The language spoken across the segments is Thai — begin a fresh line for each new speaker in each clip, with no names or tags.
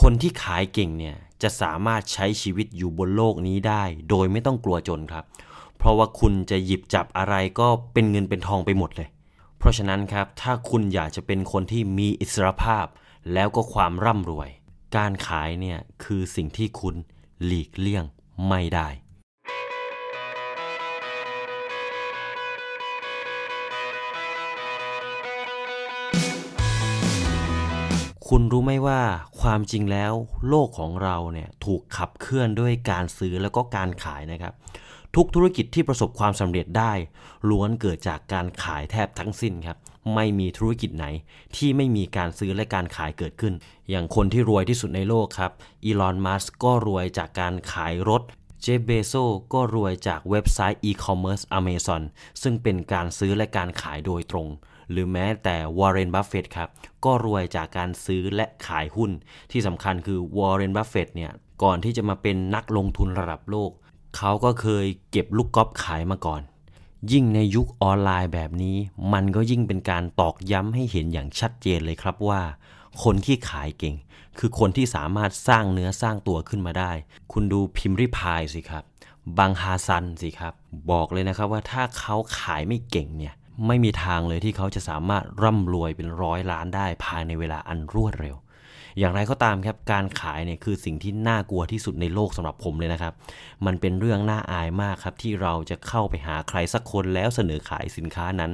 คนที่ขายเก่งเนี่ยจะสามารถใช้ชีวิตอยู่บนโลกนี้ได้ โดยไม่ต้องกลัวจนครับ เพราะว่าคุณจะหยิบจับอะไรก็เป็นเงินเป็นทองไปหมดเลย เพราะฉะนั้นครับถ้าคุณอยากจะเป็นคนที่มีอิสรภาพ แล้วก็ความร่ำรวย การขายเนี่ยคือสิ่งที่คุณหลีกเลี่ยงไม่ได้ คุณรู้ไหมว่าความจริงแล้วโลกของเราเนี่ยถูกขับเคลื่อนด้วยการซื้อแล้วก็การขายนะครับ ทุกธุรกิจที่ประสบความสำเร็จได้ล้วนเกิดจากการขายแทบทั้งสิ้นครับ ไม่มีธุรกิจไหนที่ไม่มีการซื้อและการขายเกิดขึ้น อย่างคนที่รวยที่สุดในโลกครับอีลอนมัสก์ก็รวยจากการขายรถเจฟเบโซก็รวยจากเว็บไซต์อีคอมเมิร์ซอเมซอนซึ่งเป็นการซื้อและการขายโดยตรง หรือแม้แต่วอร์เรนบัฟเฟตครับ ก็รวยจากการซื้อและขายหุ้น ที่สำคัญคือวอร์เรนบัฟเฟตเนี่ยก่อนที่จะมาเป็นนักลงทุนระดับโลก เขาก็เคยเก็บลูกกอล์ฟขายมาก่อน ยิ่งในยุคออนไลน์แบบนี้ มันก็ยิ่งเป็นการตอกย้ำให้เห็นอย่างชัดเจนเลยครับว่าคนที่ขายเก่ง คือคนที่สามารถสร้างเนื้อสร้างตัวขึ้นมาได้ คุณดูพิมรี่พายสิครับ บังฮาซันสิครับ บอกเลยนะครับว่าถ้าเขาขายไม่เก่งเนี่ย ไม่มีทางเลยที่เขาจะสามารถร่ำรวยเป็นร้อยล้านได้ภายในเวลาอันรวดเร็ว อย่างไรก็ตามครับการขายเนี่ยคือสิ่งที่น่ากลัวที่สุดในโลกสำหรับผมเลยนะครับ มันเป็นเรื่องน่าอายมากครับที่เราจะเข้าไปหาใครสักคนแล้วเสนอขายสินค้านั้น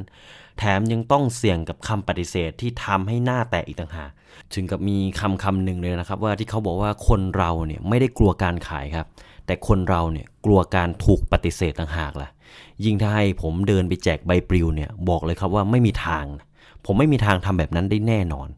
แถมยังต้องเสี่ยงกับคำปฏิเสธที่ทำให้หน้าแตกอีกต่างหากถึงกับมีคำคำหนึ่งเลยนะครับ ว่าที่เขาบอกว่าคนเราเนี่ยไม่ได้กลัวการขายครับ แต่คนเราเนี่ยกลัวการถูกปฏิเสธต่างหากล่ะ ยิ่งถ้าให้ผมเดินไปแจกใบปลิวเนี่ยบอกเลยครับว่าไม่มีทาง ผมไม่มีทางทำแบบนั้นได้แน่นอน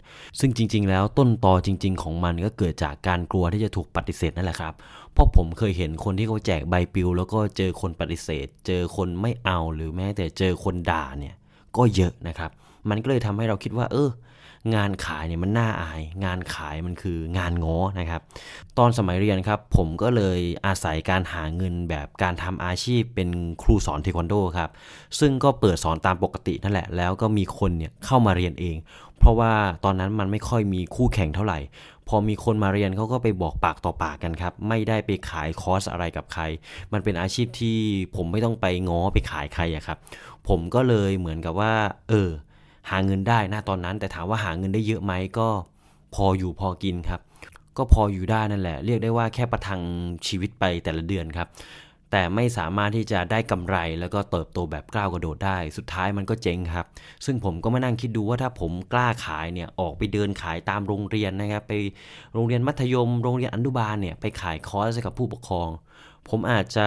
ซึ่งจริง ๆ แล้วต้นตอจริง ๆ ของมันก็เกิดจากการกลัวที่จะถูกปฏิเสธนั่นแหละครับ เพราะผมเคยเห็นคนที่เขาแจกใบปลิว แล้วก็เจอคนปฏิเสธ เจอคนไม่เอาหรือแม้แต่เจอคนด่าเนี่ยก็เยอะนะครับ มันก็เลยทำให้เราคิดว่า เออ งานขายเนี่ยมันน่าอาย งานขายมันคืองานง้อนะครับ ตอนสมัยเรียนครับ ผมก็เลยอาศัยการหาเงินแบบการทำอาชีพเป็นครูสอนเทควันโดครับ ซึ่งก็เปิดสอนตามปกตินั่นแหละ แล้วก็มีคนเนี่ยเข้ามาเรียนเอง เพราะว่าตอนนั้นมันไม่ค่อยมีคู่แข่งเท่าไหร่ พอมีคนมาเรียนเขาก็ไปบอกปากต่อปากกันครับ ไม่ได้ไปขายคอร์สอะไรกับใคร มันเป็นอาชีพที่ผมไม่ต้องไปง้อไปขายใครอะครับ ผมก็เลยเหมือนกับว่า เออ หาเงินได้นะตอนนั้น แต่ถามว่าหาเงินได้เยอะไหมก็พออยู่พอกินครับ ก็พออยู่ได้นั่นแหละ เรียกได้ว่าแค่ประทังชีวิตไปแต่ละเดือนครับ แต่ไม่สามารถที่จะได้กำไรแล้วก็เติบโตแบบกล้าวกระโดดได้ สุดท้ายมันก็เจ๊งครับ ซึ่งผมก็มานั่งคิดดูว่าถ้าผมกล้าขายเนี่ยออกไปเดินขายตามโรงเรียนนะครับ ไปโรงเรียนมัธยม โรงเรียนอนุบาลเนี่ยไปขายคอร์สให้กับผู้ปกครอง ผมอาจจะ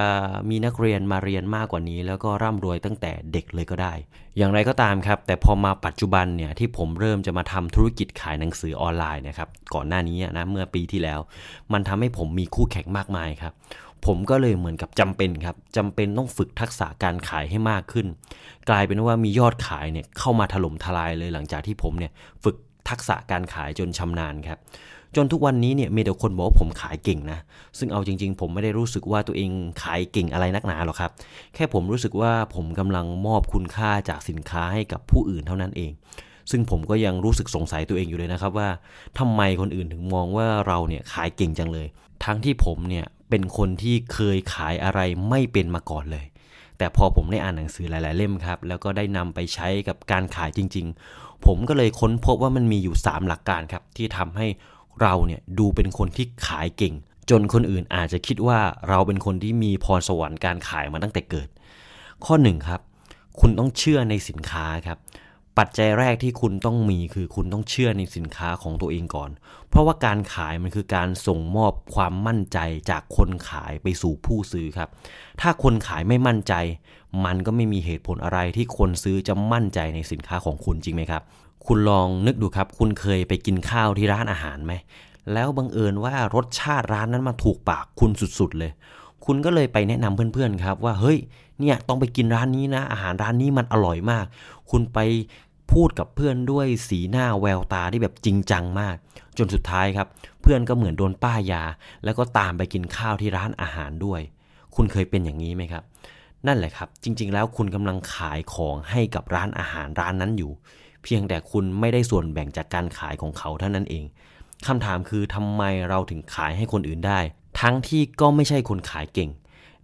มีนักเรียนมาเรียนมากกว่านี้ แล้วก็ร่ำรวยตั้งแต่เด็กเลยก็ได้ อย่างไรก็ตามครับ แต่พอมาปัจจุบันเนี่ยที่ผมเริ่มจะมาทำธุรกิจขายหนังสือออนไลน์นะครับก่อนหน้านี้นะเมื่อปีที่แล้ว มันทำให้ผมมีคู่แข่งมากมายครับผมก็เลยเหมือนกับจำเป็นครับจำเป็นต้องฝึกทักษะการขายให้มากขึ้น กลายเป็นว่ามียอดขายเนี่ยเข้ามาถล่มทลายเลยหลังจากที่ผมเนี่ยฝึกทักษะการขายจนชำนาญครับ จนทุกวันนี้เนี่ยมีแต่คนบอกว่าผมขายเก่งนะ ซึ่งเอาจริง ๆ ผมไม่ได้รู้สึกว่าตัวเองขายเก่งอะไรนักหนาหรอกครับ แค่ผมรู้สึกว่าผมกำลังมอบคุณค่าจากสินค้าให้กับผู้อื่นเท่านั้นเอง ซึ่งผมก็ยังรู้สึกสงสัยตัวเองอยู่เลยนะครับว่าทำไมคนอื่นถึงมองว่าเราเนี่ยขายเก่งจังเลย ทั้งที่ผมเนี่ยเป็นคนที่เคยขายอะไรไม่เป็นมาก่อนเลย แต่พอผมได้อ่านหนังสือหลาย ๆ เล่มครับ แล้วก็ได้นำไปใช้กับการขายจริง ๆ ผมก็เลยค้นพบว่ามันมีอยู่ 3 หลักการครับที่ทำให้ เราเนี่ยดูเป็นคนที่ขายเก่ง จนคนอื่นอาจจะคิดว่าเราเป็นคนที่มีพรสวรรค์การขายมาตั้งแต่เกิด ข้อ1ครับ คุณต้องเชื่อในสินค้าครับปัจจัยแรกที่คุณต้องมีคือคุณต้องเชื่อในสินค้าของตัวเองก่อน เพราะว่าการขายมันคือการส่งมอบความมั่นใจจากคนขายไปสู่ผู้ซื้อครับ ถ้าคนขายไม่มั่นใจ มันก็ไม่มีเหตุผลอะไรที่คนซื้อจะมั่นใจในสินค้าของคุณจริงไหมครับ คุณลองนึกดูครับ คุณเคยไปกินข้าวที่ร้านอาหารไหม แล้วบังเอิญว่ารสชาติร้านนั้นมาถูกปากคุณสุดๆเลย คุณก็เลยไปแนะนำเพื่อนๆครับ ว่าเฮ้ย เนี่ยต้องไปกินร้านนี้นะ อาหารร้านนี้มันอร่อยมาก คุณไปพูดกับเพื่อนด้วยสีหน้าแววตาที่แบบจริงจังมาก จนสุดท้ายครับ เพื่อนก็เหมือนโดนป้ายา แล้วก็ตามไปกินข้าวที่ร้านอาหารด้วย คุณเคยเป็นอย่างนี้ไหมครับ นั่นแหละครับ จริง ๆ แล้วคุณกำลังขายของให้กับร้านอาหารร้านนั้นอยู่ พียงแต่คุณไม่ได้ส่วนแบ่งจากการขายของเขาเท่านั้นเองคำถามคือทำไมเราถึงขายให้คนอื่นได้ ทั้งที่ก็ไม่ใช่คนขายเก่ง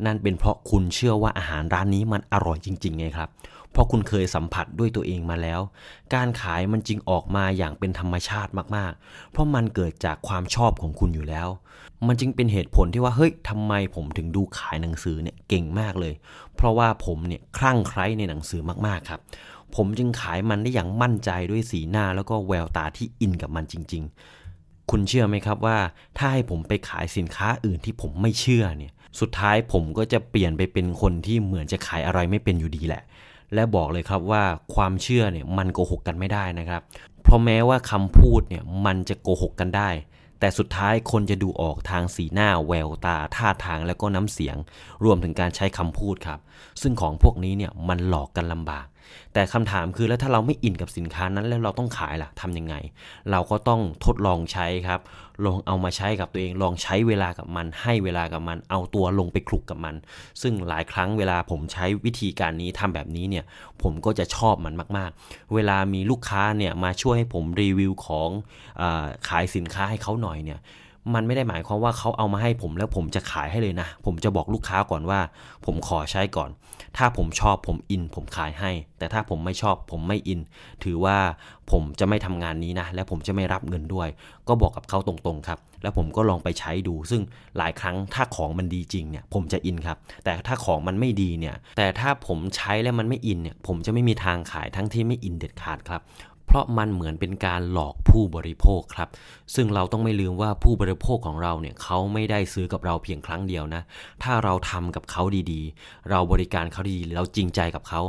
นั่นเป็นเพราะคุณเชื่อว่าอาหารร้านนี้มันอร่อยจริงๆไงครับ เพราะคุณเคยสัมผัสด้วยตัวเองมาแล้ว การขายมันจึงออกมาอย่างเป็นธรรมชาติมากๆ เพราะมันเกิดจากความชอบของคุณอยู่แล้ว มันจึงเป็นเหตุผลที่ว่าเฮ้ยทำไมผมถึงดูขายหนังสือเนี่ยเก่งมากเลย เพราะว่าผมเนี่ยคลั่งไคล้ในหนังสือมากๆครับ ผมจึงขายมันได้อย่างมั่นใจด้วยสีหน้าแล้วก็แววตาที่อินกับมันจริง ๆ คุณเชื่อไหมครับว่าถ้าให้ผมไปขายสินค้าอื่นที่ผมไม่เชื่อเนี่ย สุดท้ายผมก็จะเปลี่ยนไปเป็นคนที่เหมือนจะขายอะไรไม่เป็นอยู่ดีแหละ และบอกเลยครับว่าความเชื่อเนี่ยมันโกหกกันไม่ได้นะครับ เพราะแม้ว่าคำพูดเนี่ยมันจะโกหกกันได้แต่สุดท้ายคนจะดูออกทางสีหน้าแววตาท่าทางแล้วก็น้ำเสียง รวมถึงการใช้คำพูดครับ ซึ่งของพวกนี้เนี่ยมันหลอกกันลำบาก แต่คำถามคือแล้วถ้าเราไม่อินกับสินค้านั้นแล้วเราต้องขายล่ะทำยังไง เราก็ต้องทดลองใช้ครับ ลองเอามาใช้กับตัวเอง ลองใช้เวลากับมัน ให้เวลากับมัน เอาตัวลงไปคลุกกับมัน ซึ่งหลายครั้งเวลาผมใช้วิธีการนี้ทำแบบนี้เนี่ย ผมก็จะชอบมันมาก ๆ เวลามีลูกค้าเนี่ยมาช่วยให้ผมรีวิวของอขายสินค้าให้เขาหน่อยเนี่ย มันไม่ได้หมายความว่าเขาเอามาให้ผมแล้วผมจะขายให้เลยนะ ผมจะบอกลูกค้าก่อนว่า ผมขอใช้ก่อน ถ้าผมชอบผมอิน ผมขายให้ แต่ถ้าผมไม่ชอบผมไม่อิน ถือว่าผมจะไม่ทำงานนี้นะ และผมจะไม่รับเงินด้วย ก็บอกกับเขาตรงๆครับ แล้วผมก็ลองไปใช้ดู ซึ่งหลายครั้งถ้าของมันดีจริงเนี่ยผมจะอินครับ แต่ถ้าของมันไม่ดีเนี่ย แต่ถ้าผมใช้แล้วมันไม่อินเนี่ย ผมจะไม่มีทางขายทั้งที่ไม่อินเด็ดขาดครับ เพราะมันเหมือนเป็นการหลอกผู้บริโภคครับ ซึ่งเราต้องไม่ลืมว่าผู้บริโภคของเราเนี่ยเขาไม่ได้ซื้อกับเราเพียงครั้งเดียวนะ ถ้าเราทำกับเขาดีๆ เราบริการเขาดีเราจริงใจกับเขา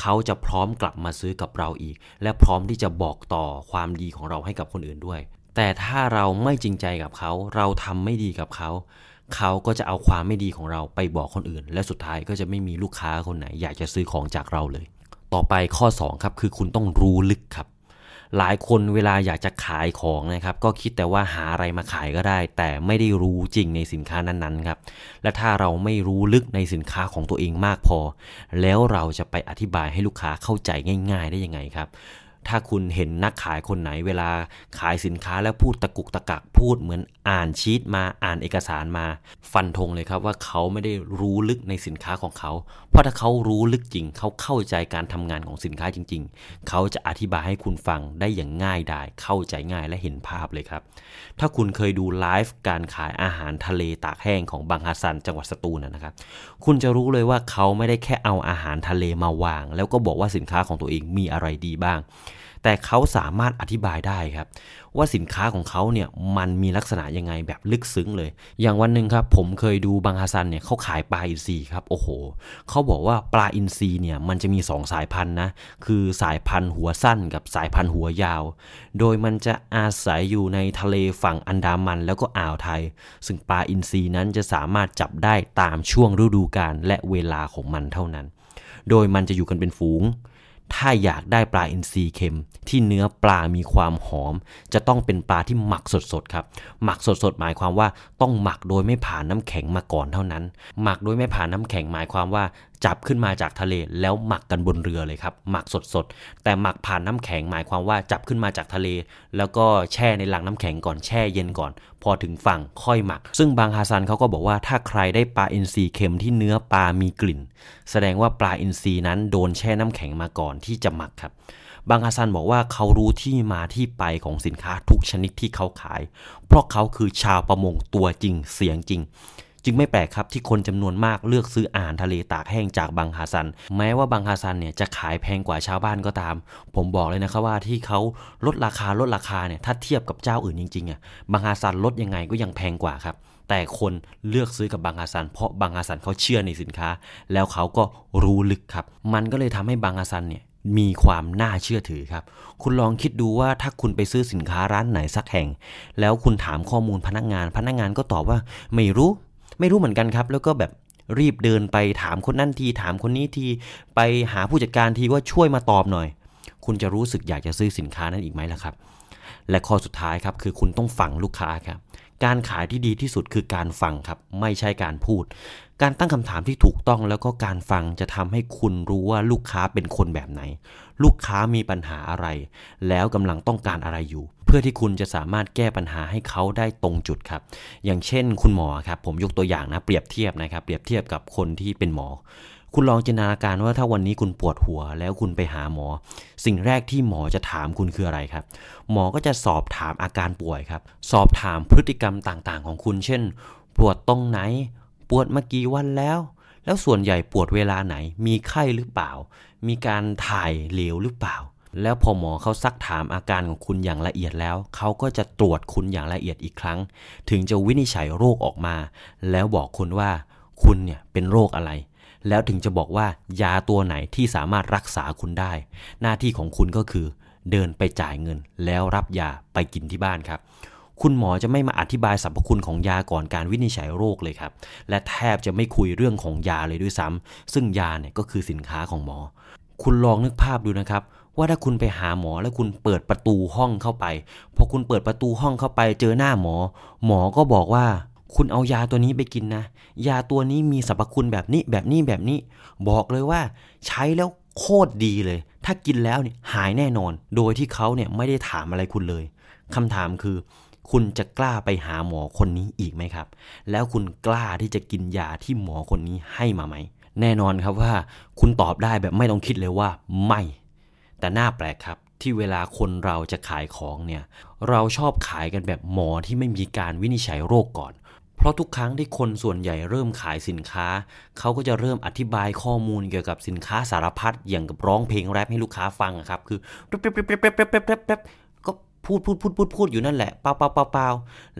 เขาจะพร้อมกลับมาซื้อกับเราอีก และพร้อมที่จะบอกต่อความดีของเราให้กับคนอื่นด้วย แต่ถ้าเราไม่จริงใจกับเขา เราทำไม่ดีกับเขาเขาก็จะเอาความไม่ดีของเราไปบอกคนอื่น และสุดท้ายก็จะไม่มีลูกค้าคนไหน อยากจะซื้อของจากเราเลย ต่อไปข้อ 2 ครับ คือคุณต้องรู้ลึกครับ หลายคนเวลาอยากจะขายของนะครับ ก็คิดแต่ว่าหาอะไรมาขายก็ได้ แต่ไม่ได้รู้จริงในสินค้านั้นๆครับ และถ้าเราไม่รู้ลึกในสินค้าของตัวเองมากพอ แล้วเราจะไปอธิบายให้ลูกค้าเข้าใจง่าย ๆ ได้ยังไงครับถ้าคุณเห็นนักขายคนไหนเวลาขายสินค้าแล้วพูดตะกุกตะกักพูดเหมือนอ่านชีตมาอ่านเอกสารมา ฟันธงเลยครับว่าเขาไม่ได้รู้ลึกในสินค้าของเขา ราะถ้าเขารู้ลึกจริง เขาเข้าใจการทำงานของสินค้าจริง ๆ เขาจะอธิบายให้คุณฟังได้อย่างง่ายดายเข้าใจง่ายและเห็นภาพเลยครับ ถ้าคุณเคยดูไลฟ์การขายอาหารทะเลตากแห้งของบางฮัสซันจังหวัดสตูลนะครับ คุณจะรู้เลยว่าเขาไม่ได้แค่เอาอาหารทะเลมาวาง แล้วก็บอกว่าสินค้าของตัวเองมีอะไรดีบ้าง แต่เขาสามารถอธิบายได้ครับ ว่าสินค้าของเขาเนี่ยมันมีลักษณะยังไงแบบลึกซึ้งเลย อย่างวันหนึ่งครับผมเคยดูบางฮัสซันเนี่ยเขาขายปลาอินทรีครับโอ้โหเขาบอกว่าปลาอินทรีเนี่ยมันจะมี 2 สายพันธุ์นะคือสายพันธุ์หัวสั้นกับสายพันธุ์หัวยาว โดยมันจะอาศัยอยู่ในทะเลฝั่งอันดามันแล้วก็อ่าวไทย ซึ่งปลาอินทรีนั้นจะสามารถจับได้ตามช่วงฤดูกาลและเวลาของมันเท่านั้น โดยมันจะอยู่กันเป็นฝูง ถ้าอยากได้ปลาอินทรีเค็ม ที่เนื้อปลามีความหอม จะต้องเป็นปลาที่หมักสดๆครับ หมักสดๆหมายความว่าต้องหมักโดยไม่ผ่านน้ำแข็งมาก่อนเท่านั้น หมักโดยไม่ผ่านน้ำแข็งหมายความว่า จับขึ้นมาจากทะเลแล้วหมักกันบนเรือเลยครับ หมักสดๆ แต่หมักผ่านน้ำแข็งหมายความว่าจับขึ้นมาจากทะเล แล้วก็แช่ในหลังน้ำแข็งก่อนแช่เย็นก่อน พอถึงฝั่งค่อยหมัก ซึ่งบางฮาซันเขาก็บอกว่าถ้าใครได้ปลาอินทรีเค็มที่เนื้อปลามีกลิ่น แสดงว่าปลาอินทรีนั้นโดนแช่น้ำแข็งมาก่อนที่จะหมักครับบังฮาซันบอกว่าเขารู้ที่มาที่ไปของสินค้าทุกชนิดที่เขาขาย เพราะเขาคือชาวประมงตัวจริงเสียงจริง จึงไม่แปลกครับที่คนจำนวนมากเลือกซื้ออาหารทะเลตากแห้งจากบังฮาซัน แม้ว่าบังฮาซันเนี่ยจะขายแพงกว่าชาวบ้านก็ตาม ผมบอกเลยนะครับว่าที่เขาลดราคาลดราคาเนี่ยถ้าเทียบกับเจ้าอื่นจริงๆอะบังฮาซันลดยังไงก็ยังแพงกว่าครับแต่คนเลือกซื้อกับบางฮาซัน เพราะบางฮาซันเขาเชื่อในสินค้า แล้วเขาก็รู้ลึกครับ มันก็เลยทำให้บางฮาซันเนี่ยมีความน่าเชื่อถือครับ คุณลองคิดดูว่าถ้าคุณไปซื้อสินค้าร้านไหนสักแห่ง แล้วคุณถามข้อมูลพนักงาน พนักงานก็ตอบว่า ไม่รู้ ไม่รู้เหมือนกันครับ แล้วก็แบบรีบเดินไปถามคนนั่นทีถามคนนี้ทีไปหาผู้จัดการทีว่าช่วยมาตอบหน่อย คุณจะรู้สึกอยากจะซื้อสินค้านั้นอีกไหมล่ะครับ และข้อสุดท้ายครับคือคุณต้องฟังลูกค้าครับการขายที่ดีที่สุดคือการฟังครับ ไม่ใช่การพูด การตั้งคำถามที่ถูกต้องแล้วก็การฟังจะทำให้คุณรู้ว่าลูกค้าเป็นคนแบบไหน ลูกค้ามีปัญหาอะไร แล้วกำลังต้องการอะไรอยู่ เพื่อที่คุณจะสามารถแก้ปัญหาให้เขาได้ตรงจุดครับ อย่างเช่นคุณหมอครับผมยกตัวอย่างนะเปรียบเทียบนะครับ เปรียบเทียบกับคนที่เป็นหมอ คุณลองจินตนาการว่าถ้าวันนี้คุณปวดหัวแล้วคุณไปหาหมอ สิ่งแรกที่หมอจะถามคุณคืออะไรครับ หมอก็จะสอบถามอาการป่วยครับ สอบถามพฤติกรรมต่างๆ ของคุณ เช่น ปวดตรงไหน ปวดมากี่วันแล้วแล้วส่วนใหญ่ปวดเวลาไหน มีไข้หรือเปล่า มีการถ่ายเหลวหรือเปล่า แล้วพอหมอเขาซักถามอาการของคุณอย่างละเอียดแล้ว เขาก็จะตรวจคุณอย่างละเอียดอีกครั้ง ถึงจะวินิจฉัยโรคออกมา แล้วบอกคุณว่าคุณเนี่ยเป็นโรคอะไร แล้วถึงจะบอกว่ายาตัวไหนที่สามารถรักษาคุณได้ หน้าที่ของคุณก็คือ เดินไปจ่ายเงิน แล้วรับยาไปกินที่บ้านครับ คุณหมอจะไม่มาอธิบายสรรพคุณของยาก่อนการวินิจฉัยโรคเลยครับ และแทบจะไม่คุยเรื่องของยาเลยด้วยซ้ำซึ่งยาเนี่ยก็คือสินค้าของหมอ คุณลองนึกภาพดูนะครับ ว่าถ้าคุณไปหาหมอแล้วคุณเปิดประตูห้องเข้าไป พอคุณเปิดประตูห้องเข้าไป เจอหน้าหมอ หมอก็บอกว่า คุณเอายาตัวนี้ไปกินนะ ยาตัวนี้มีสรรพคุณแบบนี้แบบนี้แบบนี้ บอกเลยว่า ใช้แล้วโคตรดีเลย ถ้ากินแล้วเนี่ยหายแน่นอน โดยที่เขาเนี่ยไม่ได้ถามอะไรคุณเลยคำถามคือ คุณจะกล้าไปหาหมอคนนี้อีกไหมครับ แล้วคุณกล้าที่จะกินยาที่หมอคนนี้ให้มาไหม แน่นอนครับว่า คุณตอบได้แบบไม่ต้องคิดเลยว่าไม่ แต่หน้าแปลกครับที่เวลาคนเราจะขายของเนี่ยเราชอบขายกันแบบหมอที่ไม่มีการวินิจฉัยโรคก่อน เพราะทุกครั้งที่คนส่วนใหญ่เริ่มขายสินค้า เขาก็จะเริ่มอธิบายข้อมูลเกี่ยวกับสินค้าสารพัดอย่างกับร้องเพลงแรปให้ลูกค้าฟังครับคือ พูดพูดพูดพูดพูดอยู่นั่นแหละเปล่าเปล่าเปล่าเปล่า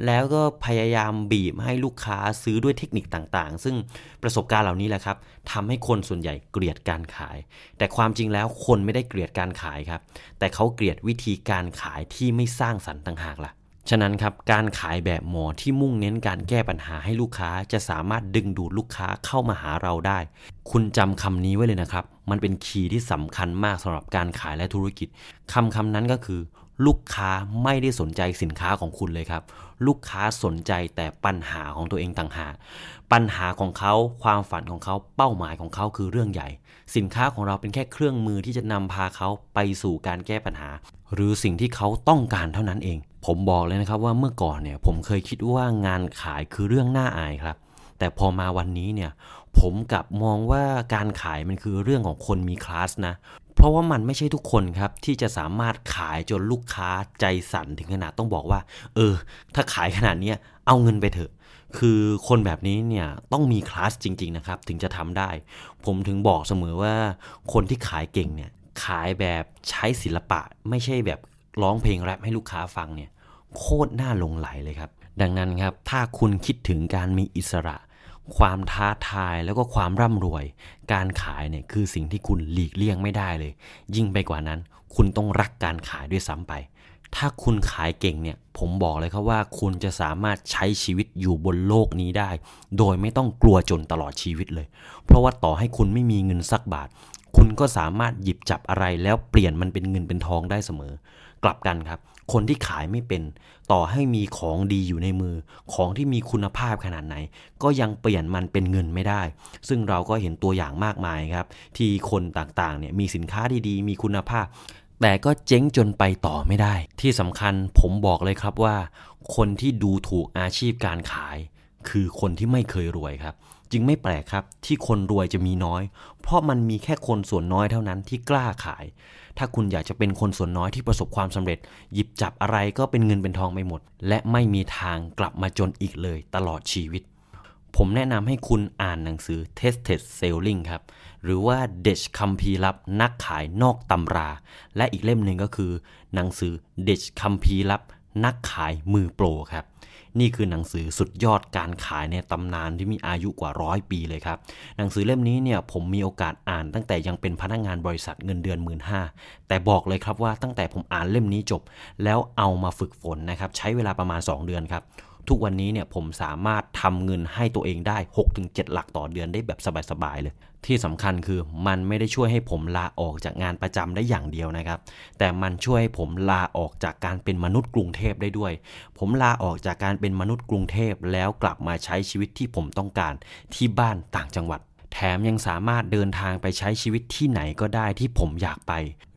แล้วก็พยายามบีบให้ลูกค้าซื้อด้วยเทคนิคต่างๆ ซึ่งประสบการณ์เหล่านี้แหละครับทำให้คนส่วนใหญ่เกลียดการขาย แต่ความจริงแล้วคนไม่ได้เกลียดการขายครับ แต่เขาเกลียดวิธีการขายที่ไม่สร้างสรรค์ต่างหากล่ะฉะนั้นครับการขายแบบหมอที่มุ่งเน้นการแก้ปัญหาให้ลูกค้าจะสามารถดึงดูดลูกค้าเข้ามาหาเราได้ คุณจำคำนี้ไว้เลยนะครับ มันเป็นคีย์ที่สำคัญมากสำหรับการขายและธุรกิจคำคำนั้นก็คือ ลูกค้าไม่ได้สนใจสินค้าของคุณเลยครับ ลูกค้าสนใจแต่ปัญหาของตัวเองต่างหาก ปัญหาของเขาความฝันของเขาเป้าหมายของเขาคือเรื่องใหญ่ สินค้าของเราเป็นแค่เครื่องมือที่จะนำพาเขาไปสู่การแก้ปัญหา หรือสิ่งที่เขาต้องการเท่านั้นเอง ผมบอกเลยนะครับว่าเมื่อก่อนเนี่ยผมเคยคิดว่างานขายคือเรื่องน่าอายครับ แต่พอมาวันนี้เนี่ย ผมกับมองว่าการขายมันคือเรื่องของคนมีคลาสนะ เพราะว่ามันไม่ใช่ทุกคนครับ ที่จะสามารถขายจนลูกค้าใจสั่นถึงขนาดต้องบอกว่า เออ ถ้าขายขนาดนี้เอาเงินไปเถอะ คือคนแบบนี้เนี่ยต้องมีคลาสจริง ๆ นะครับ ถึงจะทำได้ ผมถึงบอกเสมอว่า คนที่ขายเก่งเนี่ยขายแบบใช้ศิลปะ ไม่ใช่แบบร้องเพลงแรปให้ลูกค้าฟังเนี่ยโคตรน่าลงไหลเลยครับ ดังนั้นครับถ้าคุณคิดถึงการมีอิสระ ความท้าทายแล้วก็ความร่ำรวย การขายเนี่ยคือสิ่งที่คุณหลีกเลี่ยงไม่ได้เลย ยิ่งไปกว่านั้น คุณต้องรักการขายด้วยซ้ำไป ถ้าคุณขายเก่งเนี่ย ผมบอกเลยครับว่าคุณจะสามารถใช้ชีวิตอยู่บนโลกนี้ได้ โดยไม่ต้องกลัวจนตลอดชีวิตเลย เพราะว่าต่อให้คุณไม่มีเงินสักบาท คุณก็สามารถหยิบจับอะไรแล้วเปลี่ยนมันเป็นเงินเป็นทองได้เสมอ กลับกันครับ คนที่ขายไม่เป็น ต่อให้มีของดีอยู่ในมือ ของที่มีคุณภาพขนาดไหน ก็ยังเปลี่ยนมันเป็นเงินไม่ได้ ซึ่งเราก็เห็นตัวอย่างมากมายครับ ที่คนต่างๆเนี่ยมีสินค้าดีๆ มีคุณภาพ แต่ก็เจ๊งจนไปต่อไม่ได้ ที่สำคัญผมบอกเลยครับว่า คนที่ดูถูกอาชีพการขาย คือคนที่ไม่เคยรวยครับจึงไม่แปลกครับที่คนรวยจะมีน้อย เพราะมันมีแค่คนส่วนน้อยเท่านั้นที่กล้าขาย ถ้าคุณอยากจะเป็นคนส่วนน้อยที่ประสบความสำเร็จ หยิบจับอะไรก็เป็นเงินเป็นทองไปหมด และไม่มีทางกลับมาจนอีกเลยตลอดชีวิต ผมแนะนำให้คุณอ่านหนังสือ Tested Selling ครับ หรือว่าเดชคัมภีร์ลับนักขายนอกตำรา และอีกเล่มหนึ่งก็คือ หนังสือเดชคัมภีร์ลับนักขายมือโปรครับ นี่คือหนังสือสุดยอดการขายในตำนานที่มีอายุกว่าร้อยปีเลยครับ หนังสือเล่มนี้เนี่ยผมมีโอกาสอ่านตั้งแต่ยังเป็นพนักงานบริษัทเงินเดือนหมื่นห้าแต่บอกเลยครับว่าตั้งแต่ผมอ่านเล่มนี้จบ แล้วเอามาฝึกฝนนะครับใช้เวลาประมาณ 2 เดือนครับ ทุกวันนี้เนี่ยผมสามารถทำเงินให้ตัวเองได้ 6-7 หลักต่อเดือนได้แบบสบายๆเลย ที่สำคัญคือมันไม่ได้ช่วยให้ผมลาออกจากงานประจำได้อย่างเดียวนะครับ แต่มันช่วยให้ผมลาออกจากการเป็นมนุษย์กรุงเทพได้ด้วย ผมลาออกจากการเป็นมนุษย์กรุงเทพแล้วกลับมาใช้ชีวิตที่ผมต้องการที่บ้านต่างจังหวัด แถมยังสามารถเดินทางไปใช้ชีวิตที่ไหนก็ได้ที่ผมอยากไป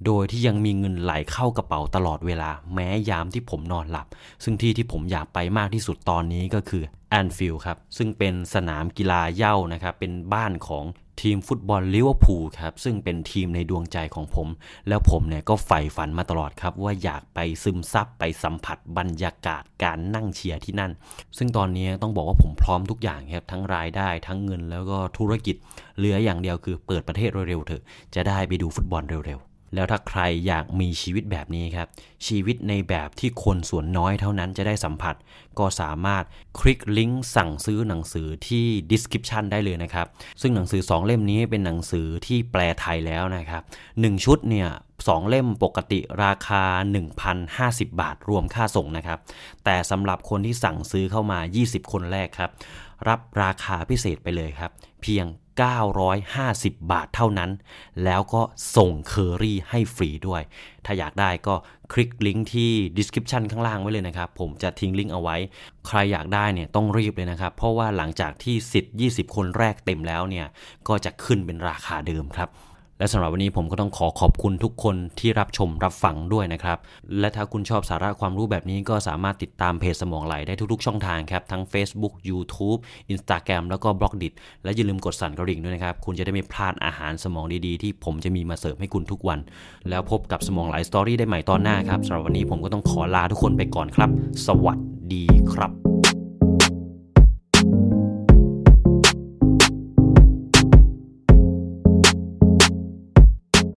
โดยที่ยังมีเงินไหลเข้ากระเป๋าตลอดเวลา แม้ยามที่ผมนอนหลับ ซึ่งที่ที่ผมอยากไปมากที่สุดตอนนี้ก็คือแอนฟิลด์ครับ ซึ่งเป็นสนามกีฬาเหย้านะครับ เป็นบ้านของ ทีมฟุตบอลลิเวอร์พูลครับซึ่งเป็นทีมในดวงใจของผม แล้วผมเนี่ยก็ใฝ่ฝันมาตลอดครับ ว่าอยากไปซึมซับไปสัมผัสบรรยากาศการนั่งเชียร์ที่นั่น ซึ่งตอนนี้ต้องบอกว่าผมพร้อมทุกอย่างครับทั้งรายได้ทั้งเงินแล้วก็ธุรกิจเหลืออย่างเดียวคือเปิดประเทศเร็วๆเถอะจะได้ไปดูฟุตบอลเร็วๆแล้วถ้าใครอยากมีชีวิตแบบนี้ครับ ชีวิตในแบบที่คนส่วนน้อยเท่านั้นจะได้สัมผัสก็สามารถคลิกลิงก์สั่งซื้อหนังสือที่ description ได้เลยนะครับ ซึ่งหนังสือ 2 เล่มนี้เป็นหนังสือที่แปลไทยแล้วนะครับ 1 ชุดเนี่ยสองเล่มปกติราคา 1,050 บาทรวมค่าส่งนะครับ แต่สำหรับคนที่สั่งซื้อเข้ามา 20 คนแรกครับ รับราคาพิเศษไปเลยครับ เพียง 950 บาทเท่านั้น แล้วก็ส่งเคอรี่ให้ฟรีด้วยถ้าอยากได้ก็คลิกลิงก์ที่ description ข้างล่างไว้เลยนะครับ ผมจะทิ้งลิงก์เอาไว้ ใครอยากได้เนี่ยต้องรีบเลยนะครับ เพราะว่าหลังจากที่สิทธิ์20 คนแรกเต็มแล้วเนี่ย ก็จะขึ้นเป็นราคาเดิมครับ และสำหรับวันนี้ผมก็ต้องขอขอบคุณทุกคนที่รับชมรับฟังด้วยนะครับ และถ้าคุณชอบสาระความรู้แบบนี้ก็สามารถติดตามเพจสมองไหลได้ทุกๆ ช่องทางครับ ทั้ง Facebook YouTube Instagram แล้วก็ b ล็อกดิและอย่าลืมกดสั่นกระดิ่งด้วยนะครับ คุณจะได้ไม่พลาดอาหารสมองดีๆ ที่ผมจะมีมาเสิร์ฟให้คุณทุกวัน แล้วพบกับสมองไหลสตอรี่ได้ใหม่ตอนหน้าครับสำหรับวันนี้ผมก็ต้องขอลาทุกคนไปก่อนครับ สวัสดีครับ